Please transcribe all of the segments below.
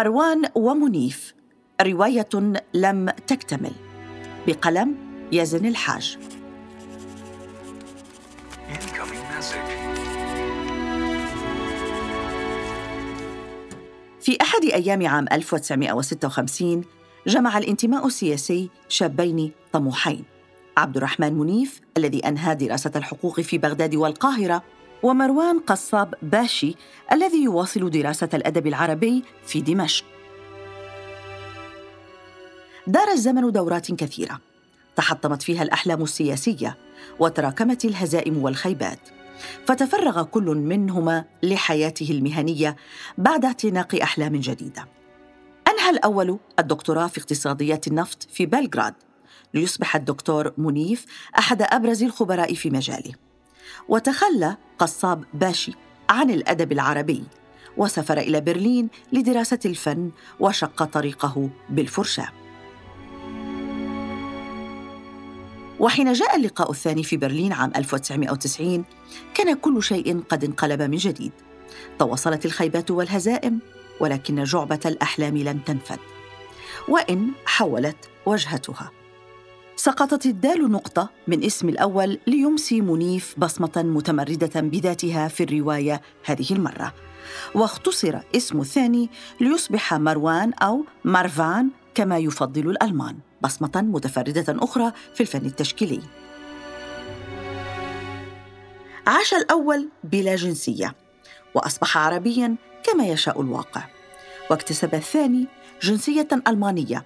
مروان ومنيف. رواية لم تكتمل. بقلم يزن الحاج. في أحد أيام عام 1956 جمع الانتماء السياسي شابين طموحين. عبد الرحمن منيف الذي أنهى دراسة الحقوق في بغداد والقاهرة ومروان قصاب باشي الذي يواصل دراسة الأدب العربي في دمشق. دار الزمن دورات كثيرة تحطمت فيها الأحلام السياسية وتراكمت الهزائم والخيبات فتفرغ كل منهما لحياته المهنية بعد اعتناق أحلام جديدة. أنهى الأول الدكتوراه في اقتصاديات النفط في بلغراد ليصبح الدكتور منيف أحد أبرز الخبراء في مجاله. وتخلى قصاب باشي عن الأدب العربي وسافر إلى برلين لدراسة الفن وشق طريقه بالفرشاة. وحين جاء اللقاء الثاني في برلين عام 1990 كان كل شيء قد انقلب من جديد. تواصلت الخيبات والهزائم ولكن جعبة الأحلام لم تنفد. وإن حولت وجهتها. سقطت الدال نقطة من اسم الأول ليمسي منيف بصمة متمردة بذاتها في الرواية هذه المرة واختصر اسم الثاني ليصبح مروان أو مارفان كما يفضل الألمان بصمة متفردة أخرى في الفن التشكيلي. عاش الأول بلا جنسية وأصبح عربيا كما يشاء الواقع واكتسب الثاني جنسية ألمانية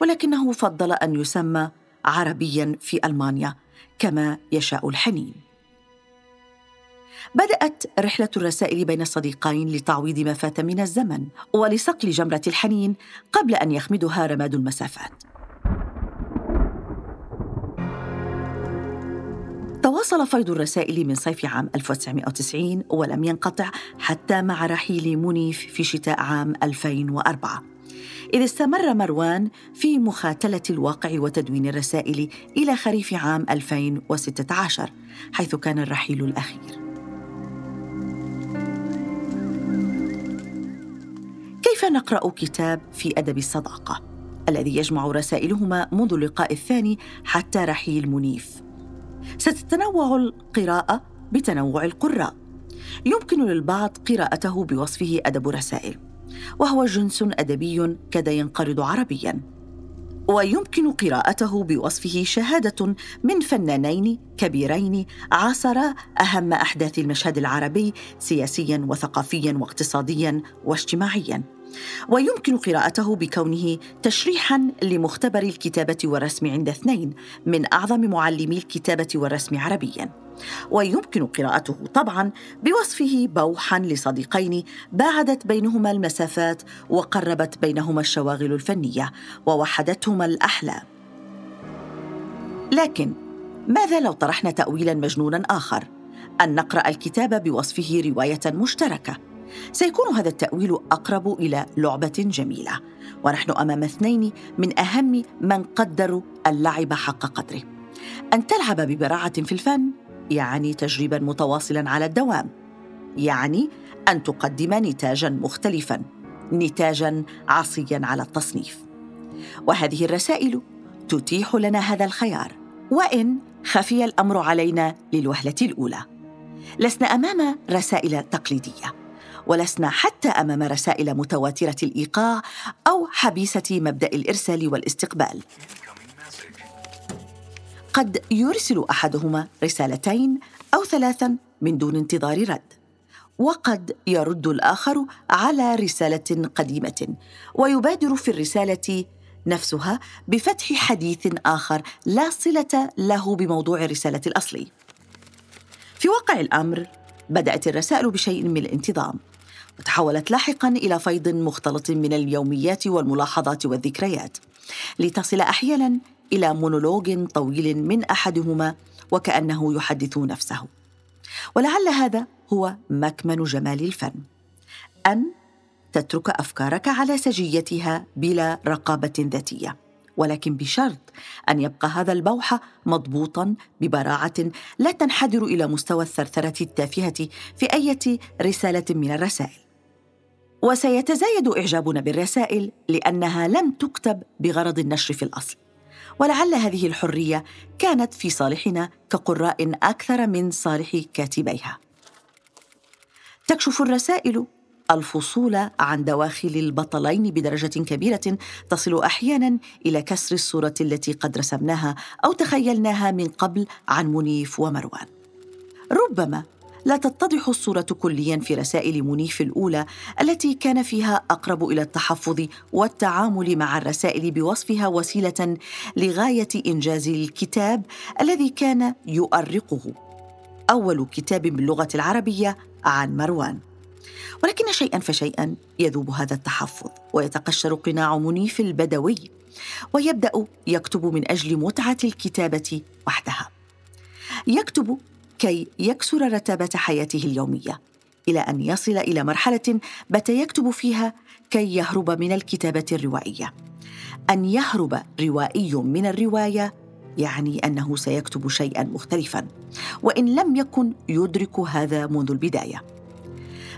ولكنه فضل أن يسمى عربيا في ألمانيا كما يشاء الحنين. بدأت رحلة الرسائل بين الصديقين لتعويض ما فات من الزمن ولصقل جمرة الحنين قبل أن يخمدها رماد المسافات. تواصل فيض الرسائل من صيف عام 1990 ولم ينقطع حتى مع رحيل منيف في شتاء عام 2004 إذ استمر مروان في مخاتلة الواقع وتدوين الرسائل إلى خريف عام 2016 حيث كان الرحيل الأخير. كيف نقرأ كتاب في أدب الصداقة؟ الذي يجمع رسائلهما منذ اللقاء الثاني حتى رحيل منيف. ستتنوع القراءة بتنوع القراء. يمكن للبعض قراءته بوصفه أدب رسائل. وهو جنس أدبي كاد ينقرض عربيا. ويمكن قراءته بوصفه شهادة من فنانين كبيرين عاصرا أهم أحداث المشهد العربي سياسيا وثقافيا واقتصاديا واجتماعيا. ويمكن قراءته بكونه تشريحا لمختبر الكتابة والرسم عند اثنين من أعظم معلمي الكتابة والرسم عربيا. ويمكن قراءته طبعا بوصفه بوحا لصديقين باعدت بينهما المسافات وقربت بينهما الشواغل الفنية ووحدتهما الأحلام. لكن ماذا لو طرحنا تاويلا مجنونا آخر؟ أن نقرأ الكتاب بوصفه رواية مشتركة. سيكون هذا التأويل أقرب إلى لعبة جميلة. ونحن أمام اثنين من أهم من قدروا اللعب حق قدره. أن تلعب ببراعة في الفن يعني تجريبا متواصلا على الدوام يعني أن تقدم نتاجا مختلفا نتاجا عصيا على التصنيف. وهذه الرسائل تتيح لنا هذا الخيار. وإن خفي الأمر علينا للوهلة الأولى. لسنا أمام رسائل تقليدية. ولسنا حتى أمام رسائل متواترة الإيقاع أو حبيسة مبدأ الإرسال والاستقبال. قد يرسل أحدهما رسالتين أو ثلاثا من دون انتظار رد وقد يرد الآخر على رسالة قديمة ويبادر في الرسالة نفسها بفتح حديث آخر لا صلة له بموضوع الرسالة الأصلي. في واقع الأمر بدأت الرسائل بشيء من الانتظام. وتحولت لاحقا إلى فيض مختلط من اليوميات والملاحظات والذكريات لتصل أحيانا إلى مونولوج طويل من أحدهما وكأنه يحدث نفسه. ولعل هذا هو مكمن جمال الفن أن تترك أفكارك على سجيتها بلا رقابة ذاتية ولكن بشرط أن يبقى هذا البوح مضبوطا ببراعة لا تنحدر إلى مستوى الثرثرة التافهة في أي رسالة من الرسائل. وسيتزايد إعجابنا بالرسائل لأنها لم تكتب بغرض النشر في الأصل. ولعل هذه الحرية كانت في صالحنا كقراء أكثر من صالح كاتبيها. تكشف الرسائل الفصول عن دواخل البطلين بدرجة كبيرة تصل أحيانا إلى كسر الصورة التي قد رسمناها أو تخيلناها من قبل عن منيف ومروان. ربما لا تتضح الصورة كليا في رسائل منيف الأولى التي كان فيها أقرب إلى التحفظ والتعامل مع الرسائل بوصفها وسيلة لغاية إنجاز الكتاب الذي كان يؤرقه. أول كتاب باللغة العربية عن مروان. ولكن شيئا فشيئا يذوب هذا التحفظ ويتقشر قناع منيف البدوي ويبدأ يكتب من أجل متعة الكتابة وحدها. يكتب كي يكسر رتابة حياته اليومية إلى أن يصل إلى مرحلة بات يكتب فيها كي يهرب من الكتابة الروائية. أن يهرب روائي من الرواية يعني أنه سيكتب شيئا مختلفا وإن لم يكن يدرك هذا منذ البداية.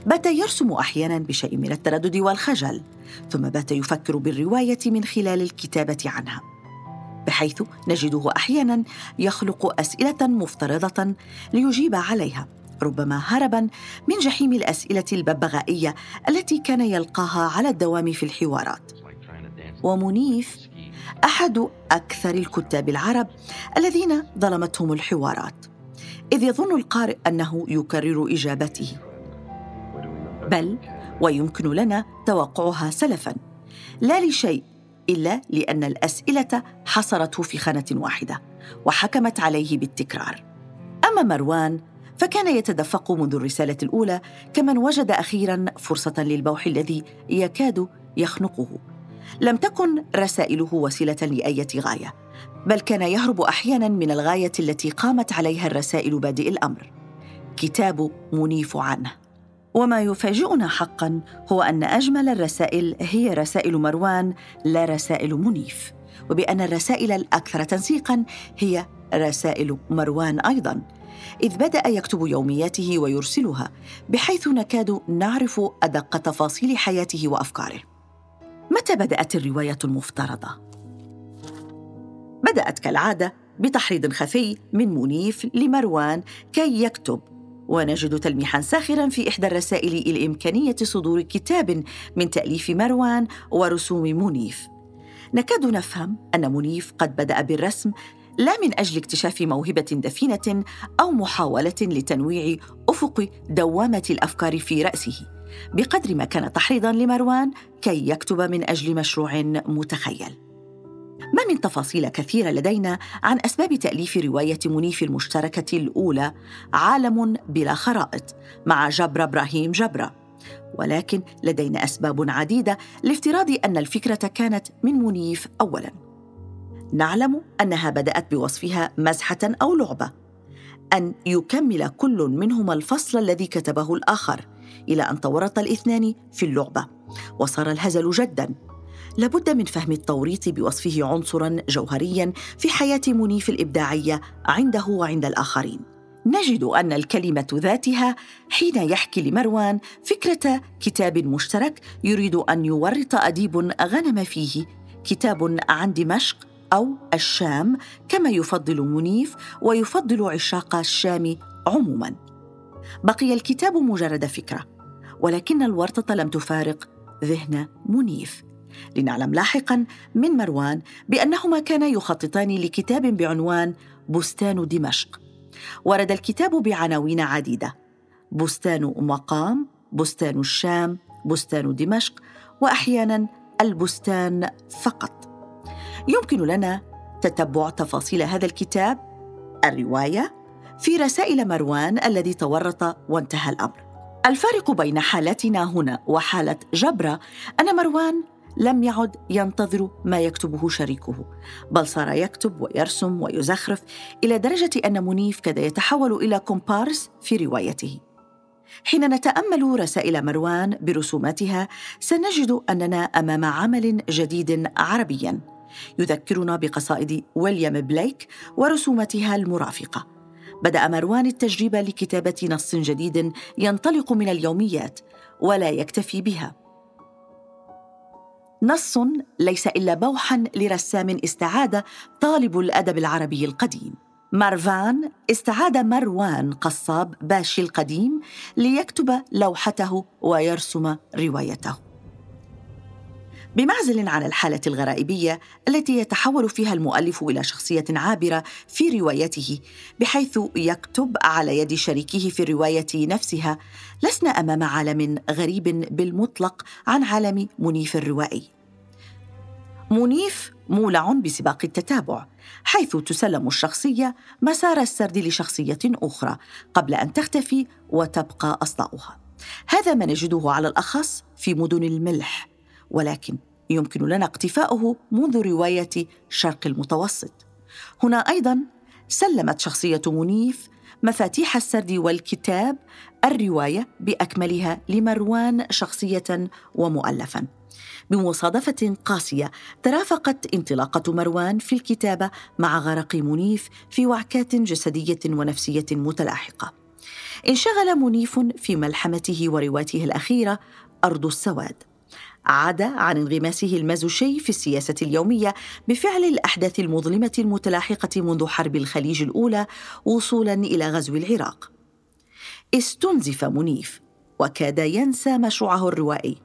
بات يرسم أحيانا بشيء من التردد والخجل ثم بات يفكر بالرواية من خلال الكتابة عنها. بحيث نجده أحيانا يخلق أسئلة مفترضة ليجيب عليها ربما هربا من جحيم الأسئلة الببغائية التي كان يلقاها على الدوام في الحوارات. ومنيف أحد أكثر الكتاب العرب الذين ظلمتهم الحوارات إذ يظن القارئ أنه يكرر إجابته. بل ويمكن لنا توقعها سلفا لا لشيء إلا لأن الأسئلة حصرته في خانة واحدة وحكمت عليه بالتكرار. أما مروان فكان يتدفق منذ الرسالة الأولى كمن وجد أخيرا فرصة للبوح الذي يكاد يخنقه. لم تكن رسائله وسيلة لايه غاية بل كان يهرب أحيانا من الغاية التي قامت عليها الرسائل بادئ الأمر. كتاب منيف عنه. وما يفاجئنا حقا هو أن أجمل الرسائل هي رسائل مروان لا رسائل منيف. وبأن الرسائل الأكثر تنسيقا هي رسائل مروان أيضا. إذ بدأ يكتب يومياته ويرسلها بحيث نكاد نعرف أدق تفاصيل حياته وأفكاره. متى بدأت الرواية المفترضة؟ بدأت كالعادة بتحريض خفي من منيف لمروان كي يكتب. ونجد تلميحا ساخرا في إحدى الرسائل إلى إمكانية صدور كتاب من تأليف مروان ورسوم منيف. نكاد نفهم أن منيف قد بدأ بالرسم لا من أجل اكتشاف موهبة دفينة أو محاولة لتنويع أفق دوامة الأفكار في رأسه بقدر ما كان تحريضا لمروان كي يكتب من أجل مشروع متخيل. ما من تفاصيل كثيرة لدينا عن أسباب تأليف رواية منيف المشتركة الأولى عالم بلا خرائط مع جبر إبراهيم جبره ولكن لدينا أسباب عديدة لافتراض أن الفكرة كانت من منيف اولا. نعلم أنها بدأت بوصفها مزحة أو لعبة. أن يكمل كل منهما الفصل الذي كتبه الآخر إلى أن تورط الاثنان في اللعبة. وصار الهزل جدا. لابد من فهم التوريط بوصفه عنصرا جوهريا في حياة منيف الإبداعية عنده وعند الآخرين. نجد أن الكلمة ذاتها حين يحكي لمروان فكرة كتاب مشترك يريد أن يورط أديب غنم فيه كتاب عن دمشق أو الشام كما يفضل منيف ويفضل عشاق الشام عموما. بقي الكتاب مجرد فكرة ولكن الورطة لم تفارق ذهن منيف. لنعلم لاحقا من مروان بأنهما كانا يخططان لكتاب بعنوان بستان دمشق. ورد الكتاب بعناوين عديدة بستان مقام بستان الشام بستان دمشق واحيانا البستان فقط. يمكن لنا تتبع تفاصيل هذا الكتاب الرواية في رسائل مروان الذي تورط وانتهى الأمر. الفارق بين حالتنا هنا وحالة جبره أن مروان لم يعد ينتظر ما يكتبه شريكه بل صار يكتب ويرسم ويزخرف إلى درجة أن منيف كاد يتحول إلى كومبارس في روايته. حين نتأمل رسائل مروان برسوماتها سنجد أننا أمام عمل جديد عربيا يذكرنا بقصائد ويليام بليك ورسوماتها المرافقة. بدأ مروان التجربه لكتابة نص جديد ينطلق من اليوميات ولا يكتفي بها. نص ليس إلا بوحا لرسام استعاد طالب الأدب العربي القديم. مارفان استعاد مروان قصاب باشي القديم ليكتب لوحته ويرسم روايته. بمعزل عن الحالة الغرائبية التي يتحول فيها المؤلف إلى شخصية عابرة في روايته بحيث يكتب على يد شريكه في الرواية نفسها، لسنا أمام عالم غريب بالمطلق عن عالم منيف الروائي. منيف مولع بسباق التتابع، حيث تسلم الشخصية مسار السرد لشخصية أخرى قبل أن تختفي وتبقى أصداؤها. هذا ما نجده على الأخص في مدن الملح ولكن يمكن لنا اقتفاؤه منذ رواية شرق المتوسط. هنا أيضا سلمت شخصية منيف مفاتيح السرد والكتاب الرواية بأكملها لمروان شخصية ومؤلفا. بمصادفة قاسية ترافقت انطلاقة مروان في الكتابة مع غرق منيف في وعكات جسدية ونفسية متلاحقة. انشغل منيف في ملحمته ورواته الأخيرة أرض السواد. عدا عن انغماسه المزوشي في السياسة اليومية بفعل الأحداث المظلمة المتلاحقة منذ حرب الخليج الأولى وصولا إلى غزو العراق. استنزف منيف وكاد ينسى مشروعه الروائي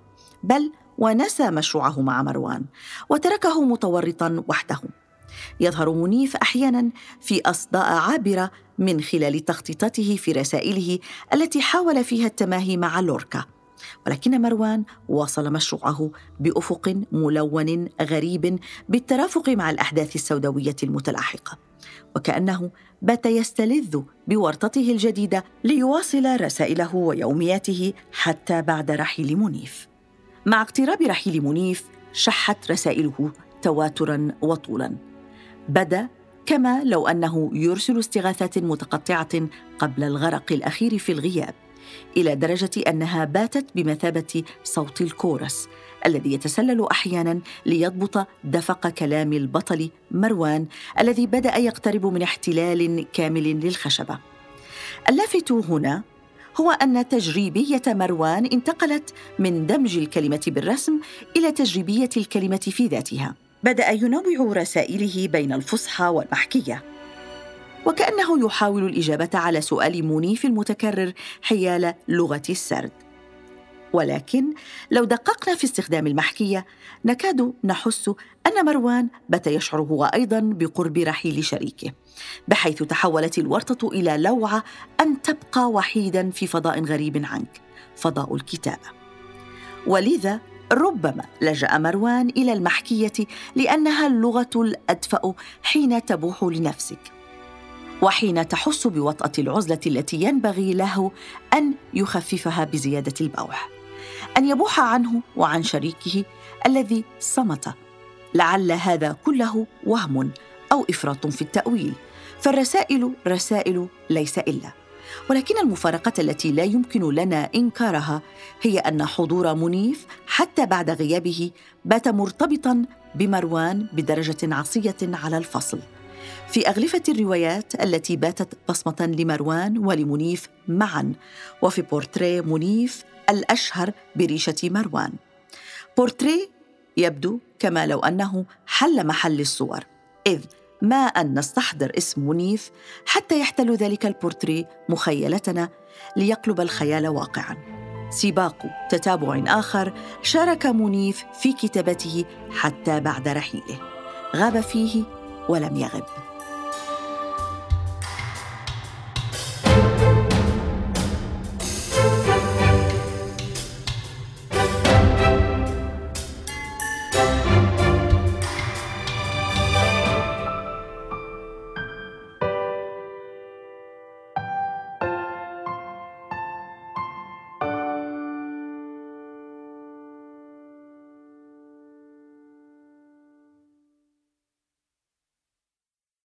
بل ونسى مشروعه مع مروان وتركه متورطا وحده. يظهر منيف أحيانا في أصداء عابرة من خلال تخطيطاته في رسائله التي حاول فيها التماهي مع لوركا ولكن مروان واصل مشروعه بأفق ملون غريب بالترافق مع الأحداث السوداوية المتلاحقة. وكأنه بات يستلذ بورطته الجديدة ليواصل رسائله ويومياته حتى بعد رحيل منيف. مع اقتراب رحيل منيف شحت رسائله تواترا وطولا. بدا كما لو أنه يرسل استغاثات متقطعة قبل الغرق الأخير في الغياب. إلى درجة أنها باتت بمثابة صوت الكورس الذي يتسلل أحيانا ليضبط دفق كلام البطل مروان الذي بدأ يقترب من احتلال كامل للخشبة. اللافت هنا هو أن تجريبية مروان انتقلت من دمج الكلمة بالرسم إلى تجريبية الكلمة في ذاتها. بدأ ينوع رسائله بين الفصحى والمحكية. وكأنه يحاول الإجابة على سؤال منيف المتكرر حيال لغة السرد. ولكن لو دققنا في استخدام المحكية نكاد نحس أن مروان بات يشعر هو أيضا بقرب رحيل شريكه بحيث تحولت الورطة إلى لوعة أن تبقى وحيدا في فضاء غريب عنك فضاء الكتابة. ولذا ربما لجأ مروان إلى المحكية لأنها اللغة الأدفأ حين تبوح لنفسك. وحين تحس بوطأة العزلة التي ينبغي له أن يخففها بزيادة البوح. أن يبوح عنه وعن شريكه الذي صمت. لعل هذا كله وهم أو إفراط في التأويل. فالرسائل رسائل ليس إلا. ولكن المفارقة التي لا يمكن لنا إنكارها هي أن حضور منيف حتى بعد غيابه بات مرتبطا بمروان بدرجة عصية على الفصل. في أغلفة الروايات التي باتت بصمة لمروان ولمنيف معا وفي بورتريه منيف الأشهر بريشة مروان. بورتريه يبدو كما لو أنه حل محل الصور إذ ما أن نستحضر اسم منيف حتى يحتل ذلك البورتريه مخيلتنا ليقلب الخيال واقعا. سباق تتابع آخر شارك منيف في كتابته حتى بعد رحيله. غاب فيه ولم يغب.